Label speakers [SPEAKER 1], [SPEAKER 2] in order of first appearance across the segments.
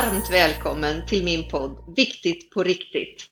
[SPEAKER 1] varmt välkommen till min podd Viktigt på riktigt.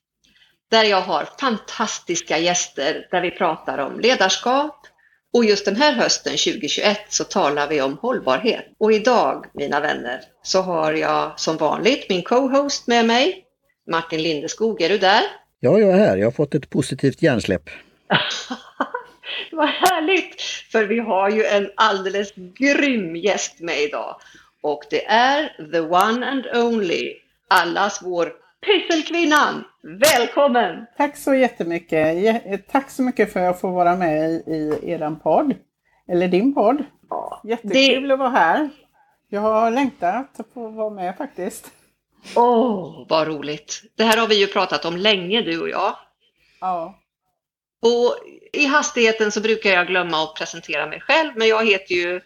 [SPEAKER 1] Där jag har fantastiska gäster där vi pratar om ledarskap och just den här hösten 2021 så talar vi om hållbarhet. Och idag, mina vänner, så har jag som vanligt min co-host med mig, Martin Lindeskog. Är du där?
[SPEAKER 2] Ja, jag är här. Jag har fått ett positivt hjärnsläpp.
[SPEAKER 1] Vad härligt! För vi har ju en alldeles grym gäst med idag. Och det är the one and only, allas vår Pysselkvinnan! Välkommen!
[SPEAKER 3] Tack så jättemycket! Tack så mycket för att jag får vara med i er podd. Eller din podd. Ja, Jättekul det... att vara här. Jag har längtat att få vara med faktiskt.
[SPEAKER 1] Åh, oh, vad roligt! Det här har vi ju pratat om länge du och jag.
[SPEAKER 3] Ja.
[SPEAKER 1] Och i hastigheten så brukar jag glömma att presentera mig själv, men jag heter ju,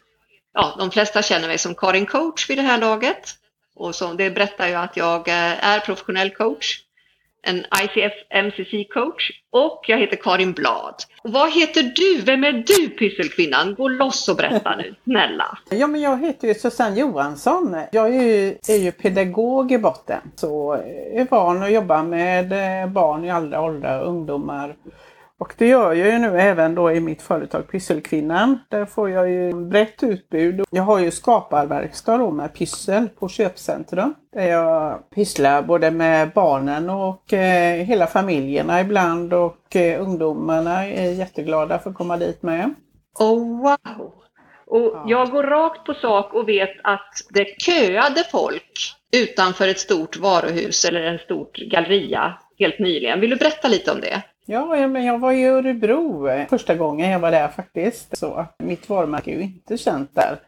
[SPEAKER 1] ja, de flesta känner mig som Karin Coach vid det här laget. Och så, det berättar ju att jag eh, är professionell coach, en ICF MCC coach och jag heter Karin Blad. Vad heter du? Vem är du pysselkvinnan? Gå loss och berätta nu, snälla.
[SPEAKER 3] Ja, men jag heter ju Susanne Johansson. Jag är ju, är ju pedagog i botten, så är van att jobba med eh, barn i alla åldrar, ungdomar och det gör jag ju nu även då i mitt företag Pysselkvinnan. Där får jag ju brett utbud. Jag har ju skaparverkstad då med pyssel på köpcentrum. Där jag pysslar både med barnen och eh, hela familjerna ibland och eh, ungdomarna är jätteglada för att komma dit med.
[SPEAKER 1] Oh wow! Och ja. jag går rakt på sak och vet att det köade folk utanför ett stort varuhus eller en stort galleria helt nyligen. Vill du berätta lite om det?
[SPEAKER 3] Ja, men jag var i Örebro första gången jag var där faktiskt. Så mitt varumärke är ju inte känt där.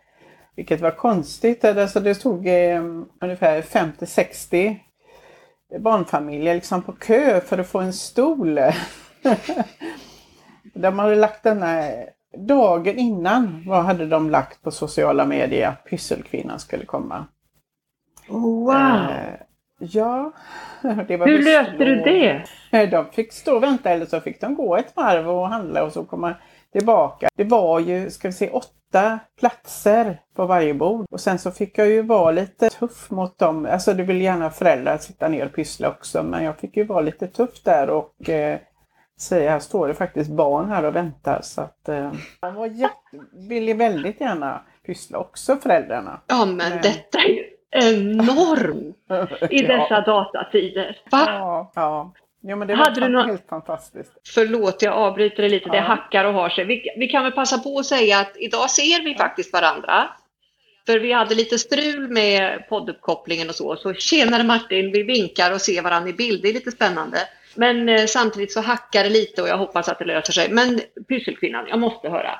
[SPEAKER 3] Vilket var konstigt. Alltså det stod eh, ungefär 50-60 barnfamiljer liksom på kö för att få en stol. de hade lagt denna dagen innan vad hade de lagt på sociala medier att pysselkvinnan skulle komma.
[SPEAKER 1] Wow! Eh,
[SPEAKER 3] ja.
[SPEAKER 1] Hur löste du det?
[SPEAKER 3] De fick stå och vänta eller så fick de gå ett varv och handla och så komma tillbaka. Det var ju, ska vi se, åtta platser på varje bord. Och sen så fick jag ju vara lite tuff mot dem. Alltså det vill gärna föräldrar sitta ner och pyssla också. Men jag fick ju vara lite tuff där och eh, säga, här står det faktiskt barn här och väntar. Så att eh, de var jätte, ville väldigt gärna pyssla också, föräldrarna.
[SPEAKER 1] Ja men, men... detta är ju enorm i dessa datatider.
[SPEAKER 3] Va? Ja, ja. Ja, men det var Hade du någon... helt fantastiskt.
[SPEAKER 1] Förlåt, jag avbryter det lite. Ja. Det hackar och har sig. Vi, vi, kan väl passa på att säga att idag ser vi faktiskt varandra. För vi hade lite strul med podduppkopplingen och så. Så tjenare Martin, vi vinkar och ser varandra i bild. Det är lite spännande. Men eh, samtidigt så hackar det lite och jag hoppas att det löser sig. Men pysselkvinnan, jag måste höra.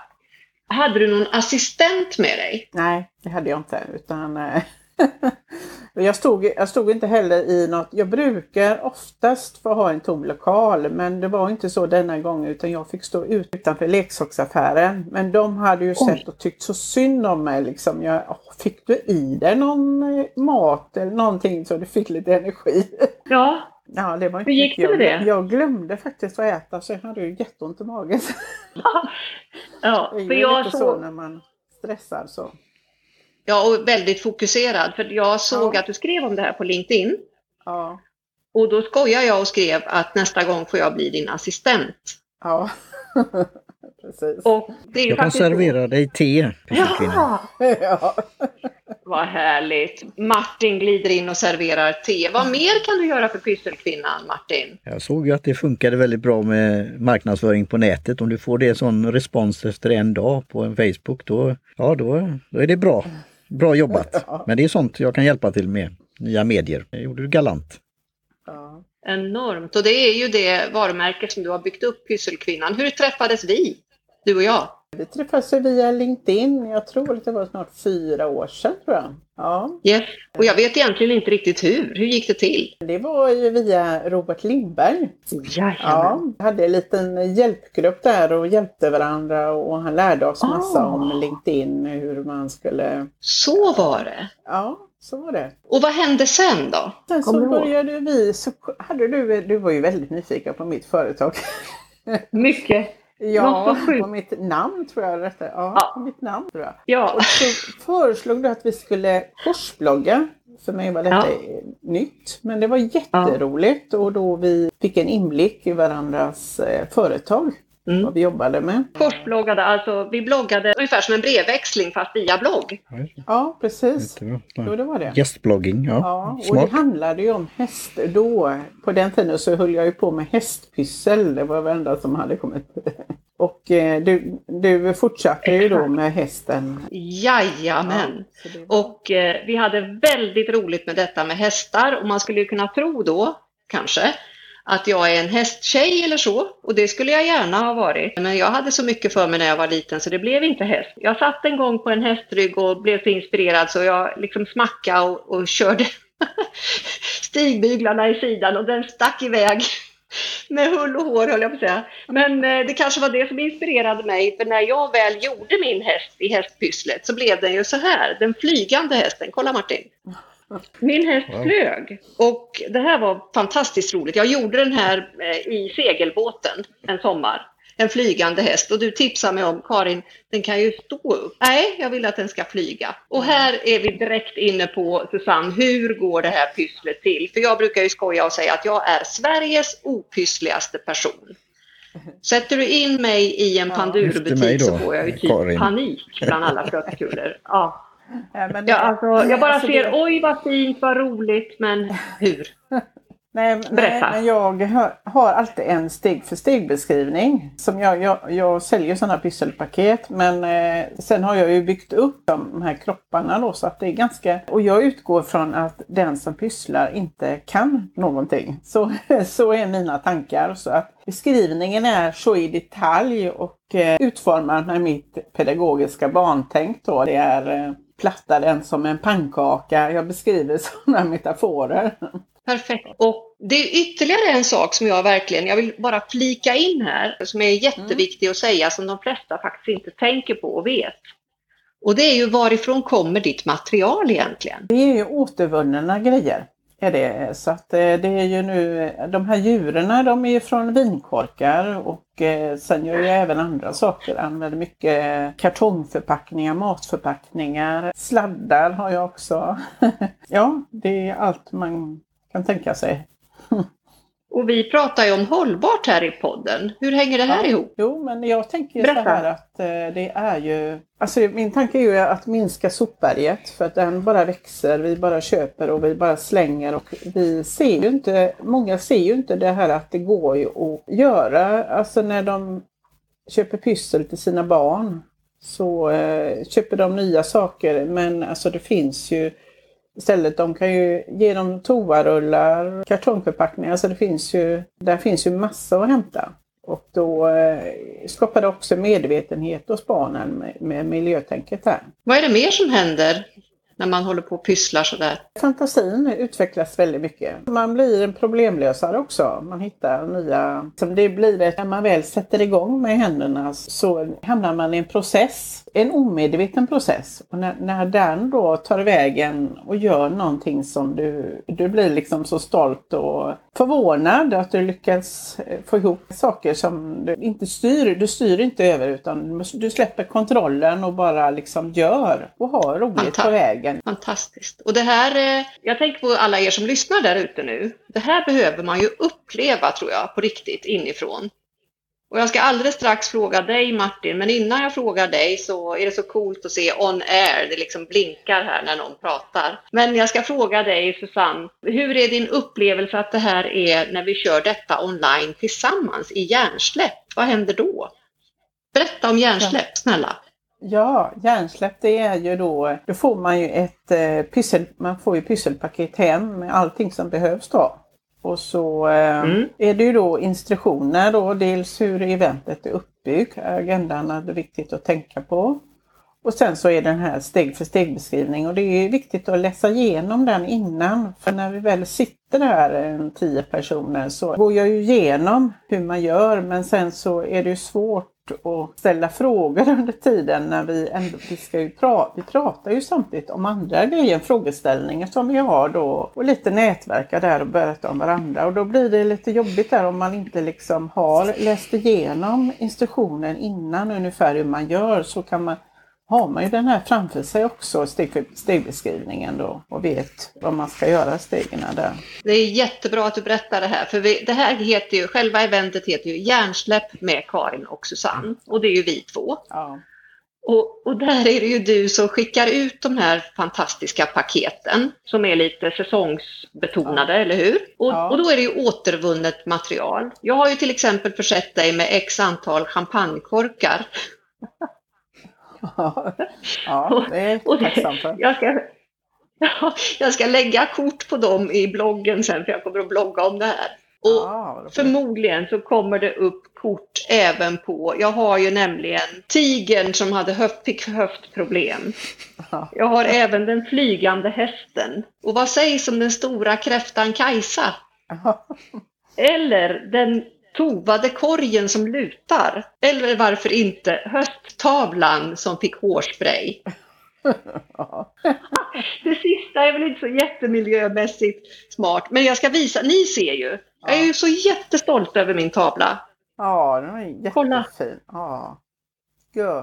[SPEAKER 1] Hade du någon assistent med dig?
[SPEAKER 3] Nej, det hade jag inte. Utan, eh, jag, stod, jag stod inte heller i något, jag brukar oftast få ha en tom lokal men det var inte så denna gång utan jag fick stå ut utanför leksaksaffären. Men de hade ju sett och tyckt så synd om mig liksom. Jag, fick du i dig någon eh, mat eller någonting så du fick lite energi?
[SPEAKER 1] Ja.
[SPEAKER 3] Ja, det var
[SPEAKER 1] inte Hur gick det med det?
[SPEAKER 3] Jag glömde faktiskt att äta så jag hade ju jätteont i magen.
[SPEAKER 1] ja,
[SPEAKER 3] för jag så... så när man stressar så.
[SPEAKER 1] Ja, och väldigt fokuserad. För jag såg ja. att du skrev om det här på LinkedIn.
[SPEAKER 3] Ja.
[SPEAKER 1] Och då skojade jag och skrev att nästa gång får jag bli din assistent.
[SPEAKER 3] Ja, precis.
[SPEAKER 2] Och det är jag kan servera dig te.
[SPEAKER 1] Ja. ja. Vad härligt. Martin glider in och serverar te. Vad mer kan du göra för pysselkvinnan, Martin?
[SPEAKER 2] Jag såg ju att det funkade väldigt bra med marknadsföring på nätet. Om du får det sån respons efter en dag på en Facebook, då, ja, då, då är det bra. Bra jobbat! Men det är sånt jag kan hjälpa till med. Nya medier. Det gjorde du galant.
[SPEAKER 1] Ja. Enormt! Och det är ju det varumärke som du har byggt upp, Pysselkvinnan. Hur träffades vi, du och jag?
[SPEAKER 3] Vi träffades via LinkedIn. Jag tror att det var snart fyra år sedan. Tror jag. Ja.
[SPEAKER 1] Yes. Och jag vet egentligen inte riktigt hur. Hur gick det till?
[SPEAKER 3] Det var ju via Robert Lindberg.
[SPEAKER 1] Jajamän.
[SPEAKER 3] Ja, vi hade en liten hjälpgrupp där och hjälpte varandra och han lärde oss massa oh. om LinkedIn, hur man skulle...
[SPEAKER 1] Så var det?
[SPEAKER 3] Ja, så var det.
[SPEAKER 1] Och vad hände sen då?
[SPEAKER 3] Sen så började vi, så hade du, du var ju väldigt nyfiken på mitt företag.
[SPEAKER 1] Mycket.
[SPEAKER 3] Ja, på mitt namn tror jag detta. Ja, ja. mitt namn tror jag.
[SPEAKER 1] Ja.
[SPEAKER 3] Och så föreslog du att vi skulle kursblogga för mig var detta ja. nytt. Men det var jätteroligt och då vi fick en inblick i varandras eh, företag. Mm. Vad vi jobbade med.
[SPEAKER 1] Korsbloggade, alltså vi bloggade ungefär som en brevväxling fast via blogg.
[SPEAKER 3] Ja, precis. Jo, det var det.
[SPEAKER 2] Gästblogging, ja.
[SPEAKER 3] ja och Smart. det handlade ju om häst. Då, på den tiden så höll jag ju på med hästpyssel. Det var det enda som hade kommit. Och eh, du, du fortsatte ju då med hästen.
[SPEAKER 1] Jajamän! Ja, och eh, vi hade väldigt roligt med detta med hästar och man skulle ju kunna tro då, kanske, att jag är en hästtjej eller så. Och det skulle jag gärna ha varit. Men jag hade så mycket för mig när jag var liten så det blev inte häst. Jag satt en gång på en hästrygg och blev så inspirerad så jag liksom smackade och, och körde stigbyglarna i sidan och den stack iväg med hull och hår höll jag på att säga. Men eh, det kanske var det som inspirerade mig, för när jag väl gjorde min häst i hästpysslet så blev den ju så här, den flygande hästen. Kolla Martin! Min häst wow. flög och det här var fantastiskt roligt. Jag gjorde den här eh, i segelbåten en sommar. En flygande häst och du tipsar mig om Karin, den kan ju stå upp. Nej, jag vill att den ska flyga. Och här är vi direkt inne på Susanne, hur går det här pysslet till? För jag brukar ju skoja och säga att jag är Sveriges opyssligaste person. Sätter du in mig i en pandurbutik så får jag ju typ Karin. panik bland alla flötkulor. Ja. Ja, men, ja, alltså, jag bara alltså, ser, det... oj vad fint, vad roligt, men hur?
[SPEAKER 3] Nej, nej, men jag har alltid en steg för steg beskrivning. Som jag, jag, jag säljer sådana pysselpaket men eh, sen har jag ju byggt upp de här kropparna då så att det är ganska... Och jag utgår från att den som pysslar inte kan någonting. Så, så är mina tankar. Så att beskrivningen är så i detalj och eh, utformad med mitt pedagogiska barntänk då. Det är eh, platta den som en pannkaka. Jag beskriver sådana metaforer.
[SPEAKER 1] Perfekt. Och det är ytterligare en sak som jag verkligen, jag vill bara flika in här, som är jätteviktig att säga som de flesta faktiskt inte tänker på och vet. Och det är ju varifrån kommer ditt material egentligen?
[SPEAKER 3] Det är ju återvunna grejer. Är det. Så att eh, det är ju nu, de här djuren de är från vinkorkar och eh, sen gör jag även andra saker. Använder mycket kartongförpackningar, matförpackningar, sladdar har jag också. ja, det är allt man kan tänka sig.
[SPEAKER 1] Och vi pratar ju om hållbart här i podden. Hur hänger det här ja, ihop?
[SPEAKER 3] Jo, men jag tänker Berätta. så här att eh, det är ju... Alltså min tanke är ju att minska sopberget för att den bara växer. Vi bara köper och vi bara slänger och vi ser ju inte... Många ser ju inte det här att det går ju att göra. Alltså när de köper pyssel till sina barn så eh, köper de nya saker men alltså det finns ju Istället de kan ju ge dem toarullar, kartongförpackningar, så det finns ju, där finns ju massor att hämta. Och då eh, skapar det också medvetenhet hos barnen med, med miljötänket här.
[SPEAKER 1] Vad är det mer som händer när man håller på och pysslar sådär?
[SPEAKER 3] Fantasin utvecklas väldigt mycket. Man blir en problemlösare också. Man hittar nya... Som det blir det, när man väl sätter igång med händerna så hamnar man i en process en omedveten process. Och när, när den då tar vägen och gör någonting som du, du blir liksom så stolt och förvånad att du lyckas eh, få ihop saker som du inte styr. Du styr inte över utan du släpper kontrollen och bara liksom gör och har roligt på vägen.
[SPEAKER 1] Fantastiskt. Och det här, eh, jag tänker på alla er som lyssnar där ute nu. Det här behöver man ju uppleva tror jag på riktigt inifrån. Och jag ska alldeles strax fråga dig Martin, men innan jag frågar dig så är det så coolt att se on air, det liksom blinkar här när någon pratar. Men jag ska fråga dig Susanne, hur är din upplevelse att det här är när vi kör detta online tillsammans i hjärnsläpp? Vad händer då? Berätta om hjärnsläpp, snälla.
[SPEAKER 3] Ja, hjärnsläpp det är ju då, då får man ju ett eh, pyssel, man får ju pysselpaket hem med allting som behövs då. Och så eh, mm. är det ju då instruktioner då, dels hur eventet är uppbyggt, agendan är det viktigt att tänka på. Och sen så är den här steg för steg beskrivning och det är viktigt att läsa igenom den innan. För när vi väl sitter där, en tio personer, så går jag ju igenom hur man gör men sen så är det ju svårt att ställa frågor under tiden när vi ändå, vi ska ju pra, vi pratar ju samtidigt om andra grejer, frågeställningar som vi har då och lite nätverka där och berätta om varandra. Och då blir det lite jobbigt där om man inte liksom har läst igenom instruktionen innan ungefär hur man gör. Så kan man har man ju den här framför sig också, steg, stegbeskrivningen då och vet vad man ska göra stegen där.
[SPEAKER 1] Det är jättebra att du berättar det här, för vi, det här heter ju, själva eventet heter ju Hjärnsläpp med Karin och Susanne och det är ju vi två.
[SPEAKER 3] Ja.
[SPEAKER 1] Och, och, där är det ju du som skickar ut de här fantastiska paketen som är lite säsongsbetonade, ja. eller hur? Och, ja. och, då är det ju återvunnet material. Jag har ju till exempel försett dig med x antal champagnekorkar.
[SPEAKER 3] Ja, det är jag tacksam för.
[SPEAKER 1] Jag ska, jag ska lägga kort på dem i bloggen sen, för jag kommer att blogga om det här. Och ah, förmodligen så kommer det upp kort även på, jag har ju nämligen tigern som hade höft, fick höftproblem. Jag har även den flygande hästen. Och vad sägs om den stora kräftan Kajsa? Eller den tovade korgen som lutar. Eller varför inte hösttavlan som fick hårspray. det sista är väl inte så jättemiljömässigt smart, men jag ska visa, ni ser ju. Jag är ju så jättestolt över min tavla.
[SPEAKER 3] Ja, den är jättefin. Kolla, ja.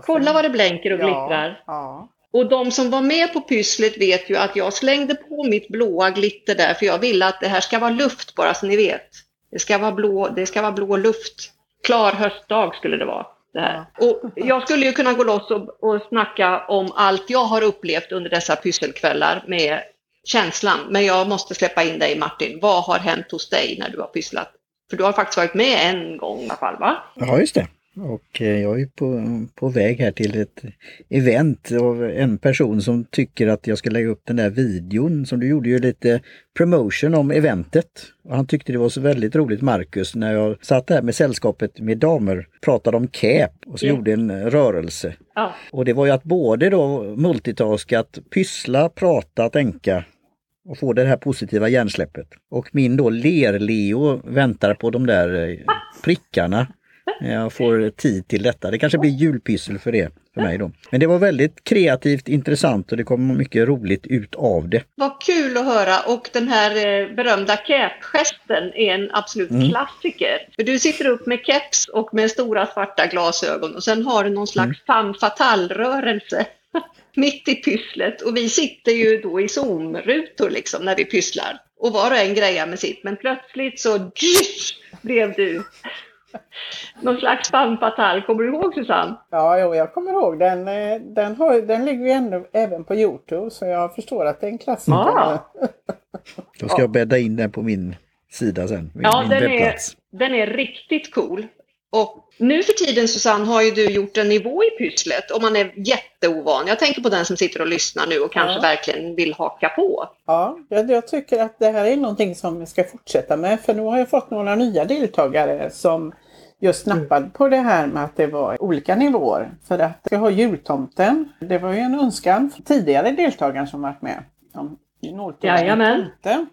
[SPEAKER 1] Kolla vad det blänker och glittrar.
[SPEAKER 3] Ja.
[SPEAKER 1] Och de som var med på pysslet vet ju att jag slängde på mitt blåa glitter där för jag ville att det här ska vara luft bara så ni vet. Det ska vara blå, det ska vara blå luft. Klar höstdag skulle det vara. Det här. Och jag skulle ju kunna gå loss och, och snacka om allt jag har upplevt under dessa pysselkvällar med känslan. Men jag måste släppa in dig Martin. Vad har hänt hos dig när du har pysslat? För du har faktiskt varit med en gång i alla fall va?
[SPEAKER 2] Ja just det. Och eh, jag är på, på väg här till ett event av en person som tycker att jag ska lägga upp den där videon som du gjorde ju lite promotion om eventet. Och han tyckte det var så väldigt roligt Marcus när jag satt här med sällskapet med damer, pratade om CAP och så yeah. gjorde en rörelse.
[SPEAKER 1] Ja.
[SPEAKER 2] Och det var ju att både då multitaska, att pyssla, prata, tänka och få det här positiva hjärnsläppet. Och min då ler-Leo väntar på de där eh, prickarna jag får tid till detta. Det kanske blir julpyssel för det för mig då. Men det var väldigt kreativt, intressant och det kom mycket roligt ut av det.
[SPEAKER 1] Vad kul att höra och den här eh, berömda cap-gesten är en absolut mm. klassiker. För du sitter upp med keps och med stora svarta glasögon och sen har du någon slags mm. femme fatale-rörelse mitt i pysslet och vi sitter ju då i zoomrutor liksom när vi pysslar och var och en grejar med sitt men plötsligt så blev du någon slags femme fatale. Kommer du ihåg Susanne?
[SPEAKER 3] Ja, jo, jag kommer ihåg. Den, eh, den, har, den ligger ju ännu, även på Youtube så jag förstår att det är en klassiker. Ah.
[SPEAKER 2] Då ska jag bädda in den på min sida sen.
[SPEAKER 1] Min, ja, min den, är, den är riktigt cool. Och nu för tiden Susanne har ju du gjort en nivå i pysslet om man är jätteovan. Jag tänker på den som sitter och lyssnar nu och kanske ja. verkligen vill haka på.
[SPEAKER 3] Ja, jag, tycker att det här är någonting som vi ska fortsätta med för nu har jag fått några nya deltagare som just nappade på det här med att det var olika nivåer. För att jag har jultomten. Det var ju en önskan tidigare deltagare som varit med. De
[SPEAKER 1] Jajamän.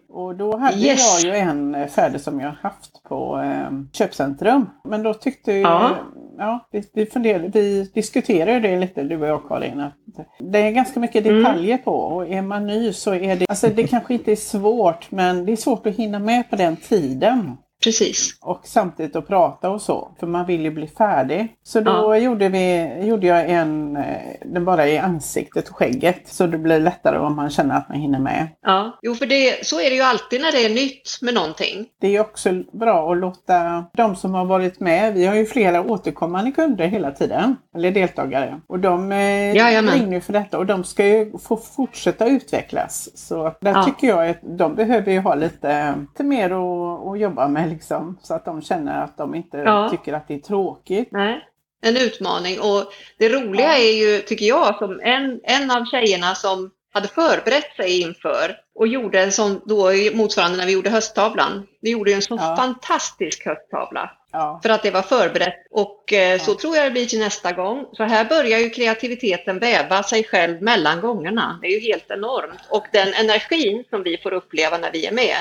[SPEAKER 3] Och då hade yes. jag ju en eh, färdig som jag haft på eh, köpcentrum. Men då tyckte ju, ja. ja vi, vi, funderade, vi diskuterade det lite du och jag Karin. Att det är ganska mycket mm. detaljer mm. på och är man ny så är det, alltså det kanske inte är svårt men det är svårt att hinna med på den tiden.
[SPEAKER 1] Precis.
[SPEAKER 3] Och samtidigt att prata och så, för man vill ju bli färdig. Så då ja. gjorde, vi, gjorde jag en, eh, den bara i ansiktet och skägget. Så det blir lättare om man känner att man hinner med.
[SPEAKER 1] Ja, jo för det, så är det ju alltid när det är nytt med någonting.
[SPEAKER 3] Det är också bra att låta de som har varit med, vi har ju flera återkommande kunder hela tiden, eller deltagare. Och de eh, ringer för detta och de ska ju få fortsätta utvecklas. Så där ja. tycker jag att de behöver ju ha lite, lite mer att, att jobba med liksom, så att de känner att de inte ja. tycker att det är tråkigt.
[SPEAKER 1] Nej. En utmaning och det roliga är ju, tycker jag, som en, en av tjejerna som hade förberett sig inför och gjorde en sån då motsvarande när vi gjorde hösttavlan. Vi gjorde ju en sån ja. fantastisk hösttavla. Ja. För att det var förberett och eh, så tror jag det blir till nästa gång. Så här börjar ju kreativiteten väva sig själv mellan gångerna. Det är ju helt enormt. Och den energin som vi får uppleva när vi är med,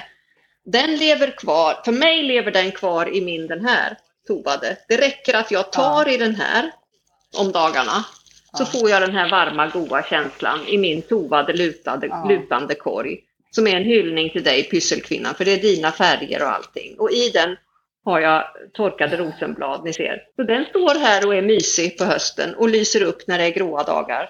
[SPEAKER 1] den lever kvar. För mig lever den kvar i min den här tovade. Det räcker att jag tar ja. i den här om dagarna så får jag den här varma goda känslan i min tovade lutade, ja. lutande korg. Som är en hyllning till dig pysselkvinnan för det är dina färger och allting. Och i den har jag torkade rosenblad, ni ser. Så den står här och är mysig på hösten och lyser upp när det är gråa dagar.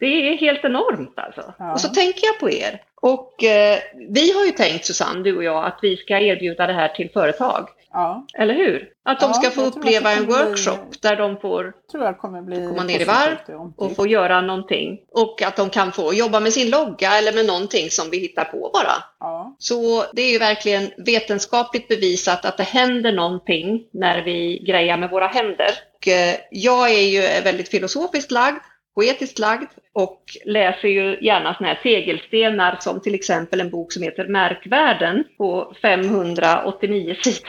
[SPEAKER 1] Det är helt enormt alltså.
[SPEAKER 3] Ja.
[SPEAKER 1] Och så tänker jag på er. Och eh, vi har ju tänkt, Susanne, du och jag, att vi ska erbjuda det här till företag.
[SPEAKER 3] Ja,
[SPEAKER 1] Eller hur? Att de
[SPEAKER 3] Ja,
[SPEAKER 1] ska få uppleva en
[SPEAKER 3] kommer bli-
[SPEAKER 1] workshop där de får
[SPEAKER 3] tror jag kommer bli
[SPEAKER 1] komma ner i varv
[SPEAKER 3] och
[SPEAKER 1] få göra någonting. Och att de kan få jobba med sin logga eller med någonting som vi hittar på bara.
[SPEAKER 3] Ja,
[SPEAKER 1] Så det är ju verkligen vetenskapligt bevisat att det händer någonting när vi grejar med våra händer. Och eh, jag är ju väldigt filosofiskt lagd, poetiskt lagd och läser ju gärna såna här tegelstenar som till exempel en bok som heter Märkvärden på 589 sidor.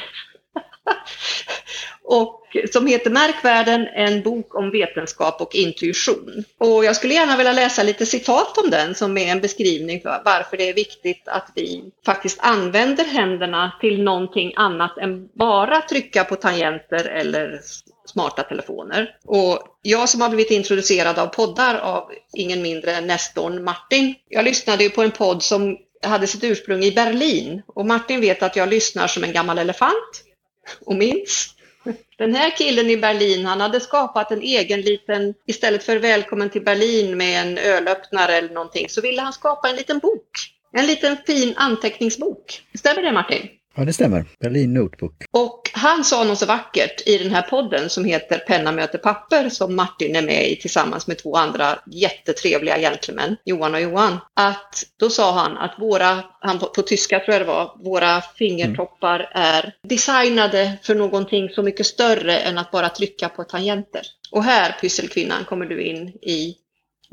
[SPEAKER 1] och som heter Märkvärden, en bok om vetenskap och intuition. Och jag skulle gärna vilja läsa lite citat om den som är en beskrivning för varför det är viktigt att vi faktiskt använder händerna till någonting annat än bara trycka på tangenter eller smarta telefoner. Och jag som har blivit introducerad av poddar av ingen mindre än nestorn Martin. Jag lyssnade ju på en podd som hade sitt ursprung i Berlin och Martin vet att jag lyssnar som en gammal elefant och minns. Den här killen i Berlin, han hade skapat en egen liten, istället för välkommen till Berlin med en ölöppnare eller någonting, så ville han skapa en liten bok. En liten fin anteckningsbok. Stämmer det Martin?
[SPEAKER 2] Ja, det stämmer. Berlin Notebook.
[SPEAKER 1] Och han sa något så vackert i den här podden som heter Penna möter papper som Martin är med i tillsammans med två andra jättetrevliga gentlemän, Johan och Johan. Att då sa han att våra, han på, på tyska tror jag det var, våra fingertoppar är designade för någonting så mycket större än att bara trycka på tangenter. Och här, pysselkvinnan, kommer du in i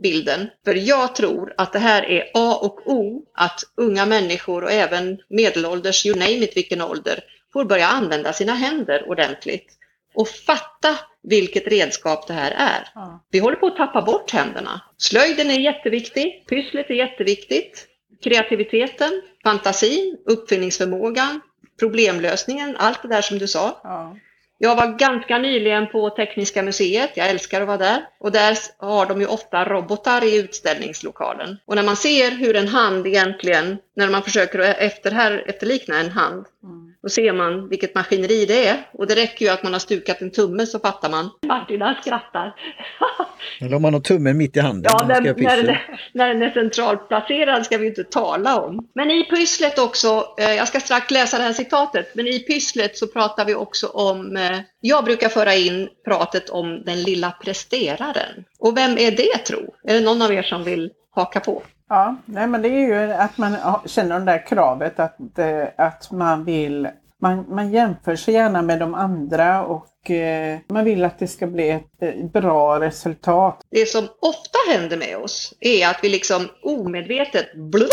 [SPEAKER 1] bilden. För jag tror att det här är A och O, att unga människor och även medelålders, you name it, vilken ålder, får börja använda sina händer ordentligt och fatta vilket redskap det här är.
[SPEAKER 3] ja,
[SPEAKER 1] Vi håller på att tappa bort händerna. Slöjden är jätteviktig, pysslet är jätteviktigt, kreativiteten, fantasin, uppfinningsförmågan, problemlösningen, allt det där som du sa.
[SPEAKER 3] ja,
[SPEAKER 1] jag var ganska nyligen på Tekniska museet, jag älskar att vara där. Och där har de ju ofta robotar i utställningslokalen. Och när man ser hur en hand egentligen, när man försöker efter här, efterlikna en hand,
[SPEAKER 3] mm
[SPEAKER 1] då ser man vilket maskineri det är. Och det räcker ju att man har stukat en tumme så fattar man. Martin han skrattar.
[SPEAKER 2] Eller om man har tummen mitt i handen.
[SPEAKER 1] Ja,
[SPEAKER 2] när man
[SPEAKER 1] när, den, när den är centralt placerad ska vi inte tala om. Men i pysslet också, eh, jag ska strax läsa det här citatet, men i pysslet så pratar vi också om, eh, jag brukar föra in pratet om den lilla presteraren. Och vem är det tro? Är det någon av er som vill haka på?
[SPEAKER 3] Ja, nej men det är ju att man känner det där kravet att, eh, att man vill man, man jämför sig gärna med de andra och eh, man vill att det ska bli ett eh, bra resultat.
[SPEAKER 1] Det som ofta händer med oss är att vi liksom omedvetet blupp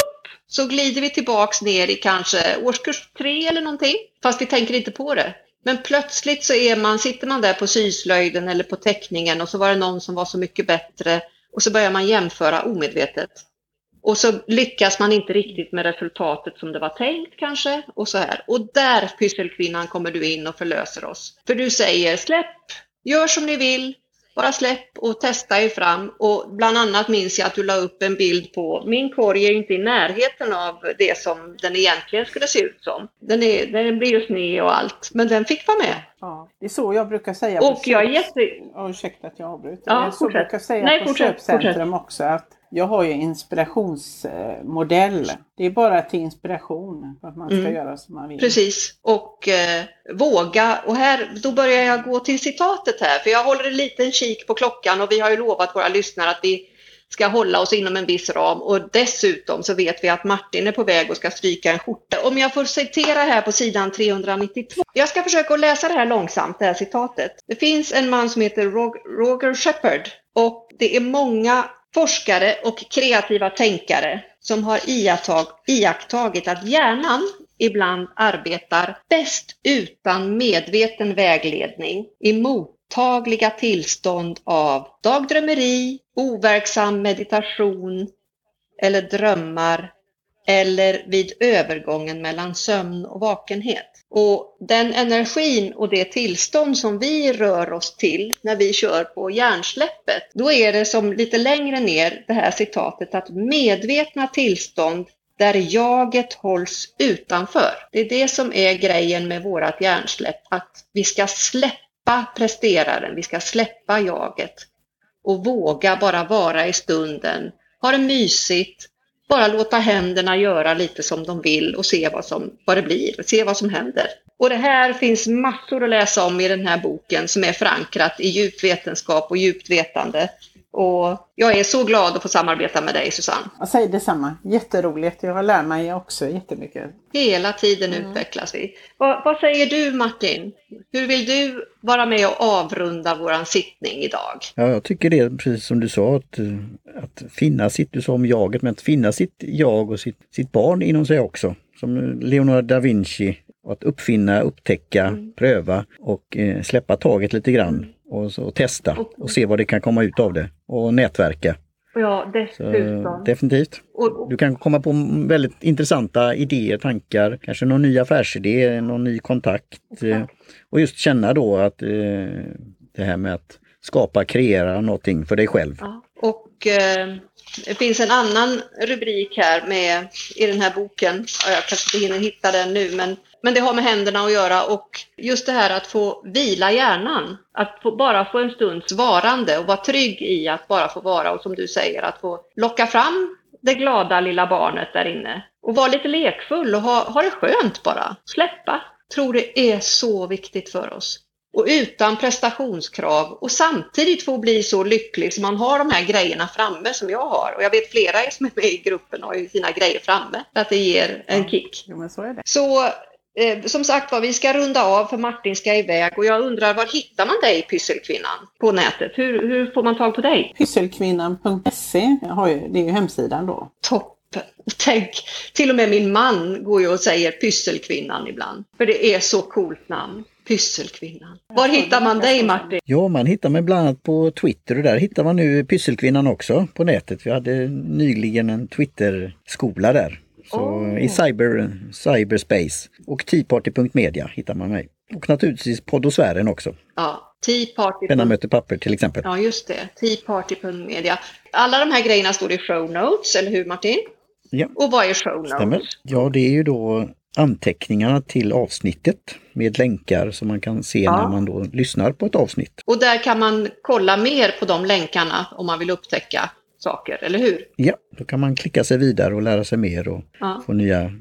[SPEAKER 1] så glider vi tillbaks ner i kanske årskurs tre eller någonting, fast vi tänker inte på det. Men plötsligt så är man, sitter man där på syslöjden eller på teckningen och så var det någon som var så mycket bättre och så börjar man jämföra omedvetet. Och så lyckas man inte riktigt med resultatet som det var tänkt kanske och så här. Och där pysselkvinnan kommer du in och förlöser oss. För du säger släpp, gör som ni vill, bara släpp och testa er fram. Och bland annat minns jag att du la upp en bild på, min korg är inte i närheten av det som den egentligen skulle se ut som. Den, är, den blir ju sned och allt, men den fick vara med.
[SPEAKER 3] Ja, det är så jag brukar säga.
[SPEAKER 1] Och
[SPEAKER 3] på
[SPEAKER 1] jag är jätte...
[SPEAKER 3] Ursäkta att jag avbryter.
[SPEAKER 1] Ja,
[SPEAKER 3] är så
[SPEAKER 1] fortsätt.
[SPEAKER 3] jag brukar säga
[SPEAKER 1] Nej,
[SPEAKER 3] på
[SPEAKER 1] fortsätt,
[SPEAKER 3] Köpcentrum också att jag har ju inspirationsmodell. Det är bara till inspiration för att man ska
[SPEAKER 1] Mm.
[SPEAKER 3] göra som man vill.
[SPEAKER 1] Precis, och eh, våga. Och här, då börjar jag gå till citatet här, för jag håller en liten kik på klockan och vi har ju lovat våra lyssnare att vi ska hålla oss inom en viss ram och dessutom så vet vi att Martin är på väg och ska stryka en skjorta. Om jag får citera här på sidan 392. Jag ska försöka att läsa det här långsamt, det här citatet. Det finns en man som heter Rog- Roger Shepard och det är många forskare och kreativa tänkare som har iakttag, iakttagit att hjärnan ibland arbetar bäst utan medveten vägledning i mottagliga tillstånd av dagdrömmeri, overksam meditation eller drömmar eller vid övergången mellan sömn och vakenhet. Och den energin och det tillstånd som vi rör oss till när vi kör på hjärnsläppet, då är det som lite längre ner det här citatet att medvetna tillstånd där jaget hålls utanför. Det är det som är grejen med vårat hjärnsläpp, att vi ska släppa presteraren, vi ska släppa jaget och våga bara vara i stunden. Ha det mysigt, bara låta händerna göra lite som de vill och se vad, som, vad det blir, se vad som händer. Och det här finns massor att läsa om i den här boken som är förankrat i djup vetenskap och djupt vetande. Och jag är så glad att få samarbeta med dig Susanne.
[SPEAKER 3] Jag säger detsamma. Jätteroligt. Jag lär mig också jättemycket.
[SPEAKER 1] Hela tiden mm. utvecklas vi. Vad, vad, säger du Martin? Hur vill du vara med och avrunda våran sittning idag?
[SPEAKER 2] Ja, jag tycker det, precis som du sa, att, att finna sitt, du sa om jaget, men att finna sitt jag och sitt, sitt barn inom sig också. Som Leonardo da Vinci, att uppfinna, upptäcka, mm. pröva och eh, släppa taget lite grann och, så, och testa och se vad det kan komma ut av det och nätverka.
[SPEAKER 1] Ja, dessutom. Så,
[SPEAKER 2] definitivt. Du kan komma på väldigt intressanta idéer, tankar, kanske någon ny affärsidé, någon ny kontakt. Eh, och just känna då att eh, det här med att skapa, kreera någonting för dig själv. Ja.
[SPEAKER 1] Och eh, det finns en annan rubrik här med i den här boken. Jag kanske inte hinner hitta den nu, men men det har med händerna att göra och just det här att få vila hjärnan. Att få, bara få en stunds varande och vara trygg i att bara få vara och som du säger att få locka fram det glada lilla barnet där inne. Och vara lite lekfull och ha, ha det skönt bara. Släppa. Tror det är så viktigt för oss. Och utan prestationskrav och samtidigt få bli så lycklig som man har de här grejerna framme som jag har. Och jag vet flera som är med i gruppen har ju sina grejer framme. För att det ger en kick.
[SPEAKER 3] Ja, så,
[SPEAKER 1] så Eh, som sagt var, vi ska runda av för Martin ska iväg och jag undrar var hittar man dig Pysselkvinnan på nätet? Hur, hur får man tag på dig?
[SPEAKER 3] Pysselkvinnan.se, det är ju hemsidan då.
[SPEAKER 1] Toppen! Tänk, till och med min man går ju och säger Pysselkvinnan ibland. För det är så coolt namn. Pysselkvinnan. Var hittar man dig Martin?
[SPEAKER 2] Ja, man hittar mig bland annat på Twitter och där hittar man nu Pysselkvinnan också på nätet. Vi hade nyligen en Twitter-skola där. Så oh. i cyber, cyberspace och teaparty.media hittar man mig. Och naturligtvis poddosfären också.
[SPEAKER 1] Ja, Teaparty.
[SPEAKER 2] Penna möter papper till exempel.
[SPEAKER 1] Ja, just det. Teaparty.media. Alla de här grejerna står i show notes, eller hur Martin?
[SPEAKER 2] Ja.
[SPEAKER 1] Och vad är show notes? Stämmer.
[SPEAKER 2] Ja, det är ju då anteckningarna till avsnittet med länkar som man kan se ja. när man då lyssnar på ett avsnitt.
[SPEAKER 1] Och där kan man kolla mer på de länkarna om man vill upptäcka saker, eller hur?
[SPEAKER 2] Ja, då kan man klicka sig vidare och lära sig mer och ja. få nya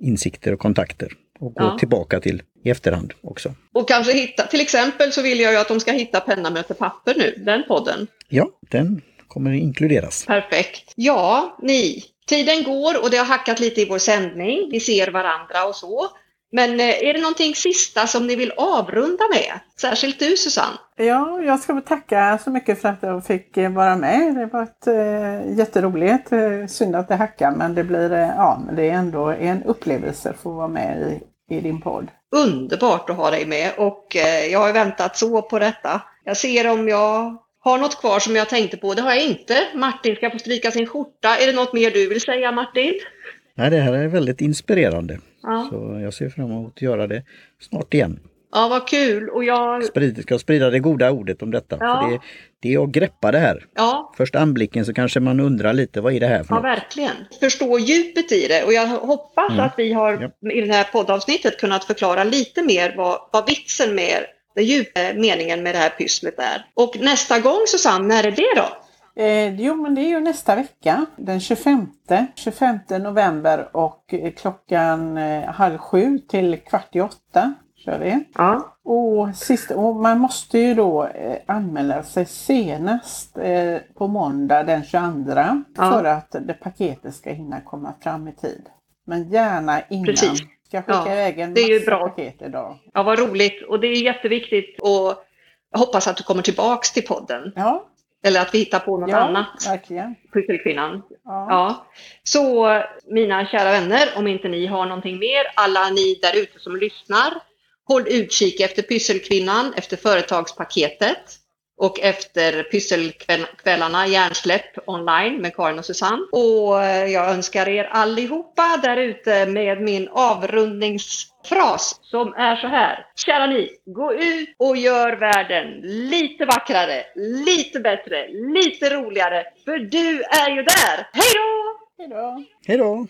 [SPEAKER 2] insikter och kontakter och gå ja. tillbaka till i efterhand också.
[SPEAKER 1] Och kanske hitta, till exempel så vill jag ju att de ska hitta Penna möter papper nu, den podden.
[SPEAKER 2] Ja, den kommer inkluderas.
[SPEAKER 1] Perfekt. Ja, ni. Tiden går och det har hackat lite i vår sändning. Vi ser varandra och så. Men eh, är det någonting sista som ni vill avrunda med? Särskilt du Susanne?
[SPEAKER 3] Ja, jag ska tacka så mycket för att jag fick eh, vara med. Det var ett, äh, jätteroligt. Synd att det hackar men det blir ja, men det är ändå en upplevelse att få vara med i, i din podd.
[SPEAKER 1] Underbart att ha dig med och äh, jag har väntat så på detta. Jag ser om jag har något kvar som jag tänkte på. Det har jag inte. Martin ska få stryka sin skjorta. Är det något mer du vill säga Martin?
[SPEAKER 2] Nej, det här är väldigt inspirerande. Ja. Så jag ser fram emot att göra det snart igen.
[SPEAKER 1] Ja, vad kul! Och jag
[SPEAKER 2] Sprid, ska sprida det goda ordet om detta. Ja. För det, det är att greppa det här.
[SPEAKER 1] Ja.
[SPEAKER 2] Första anblicken så kanske man undrar lite, vad är det här för
[SPEAKER 1] Ja, något? verkligen. Förstå djupet i det och jag hoppas mm. att vi har ja. i det här poddavsnittet kunnat förklara lite mer vad, vad vitsen med den djupa meningen med det här pysslet är. Och nästa gång Susanne, när är det då?
[SPEAKER 3] Eh, jo, men det är ju nästa vecka, den 25, 25 november och klockan eh, halv sju till kvart i åtta kör vi.
[SPEAKER 1] Ja.
[SPEAKER 3] Och, sist, och man måste ju då eh, anmäla sig senast eh, på måndag den 22 ja. för att det paketet ska hinna komma fram i tid. Men gärna innan. Precis. Ska skicka ja, iväg en det är ju bra. paket idag.
[SPEAKER 1] Ja, vad roligt. Och det är jätteviktigt och jag hoppas att du kommer tillbaks till podden.
[SPEAKER 3] Ja,
[SPEAKER 1] eller att vi hittar på något
[SPEAKER 3] ja,
[SPEAKER 1] annat.
[SPEAKER 3] Verkligen.
[SPEAKER 1] Pusselkvinnan. Ja. ja. Så mina kära vänner, om inte ni har någonting mer, alla ni där ute som lyssnar, håll utkik efter Pysselkvinnan, efter företagspaketet och efter pysselkvällarna Hjärnsläpp online med Karin och Susanne. Och jag önskar er allihopa där ute med min avrundningsfras som är så här. Kära ni, gå ut och gör världen lite vackrare, lite bättre, lite roligare. För du är ju där. Hej då!
[SPEAKER 3] Hej då!
[SPEAKER 2] Hej då!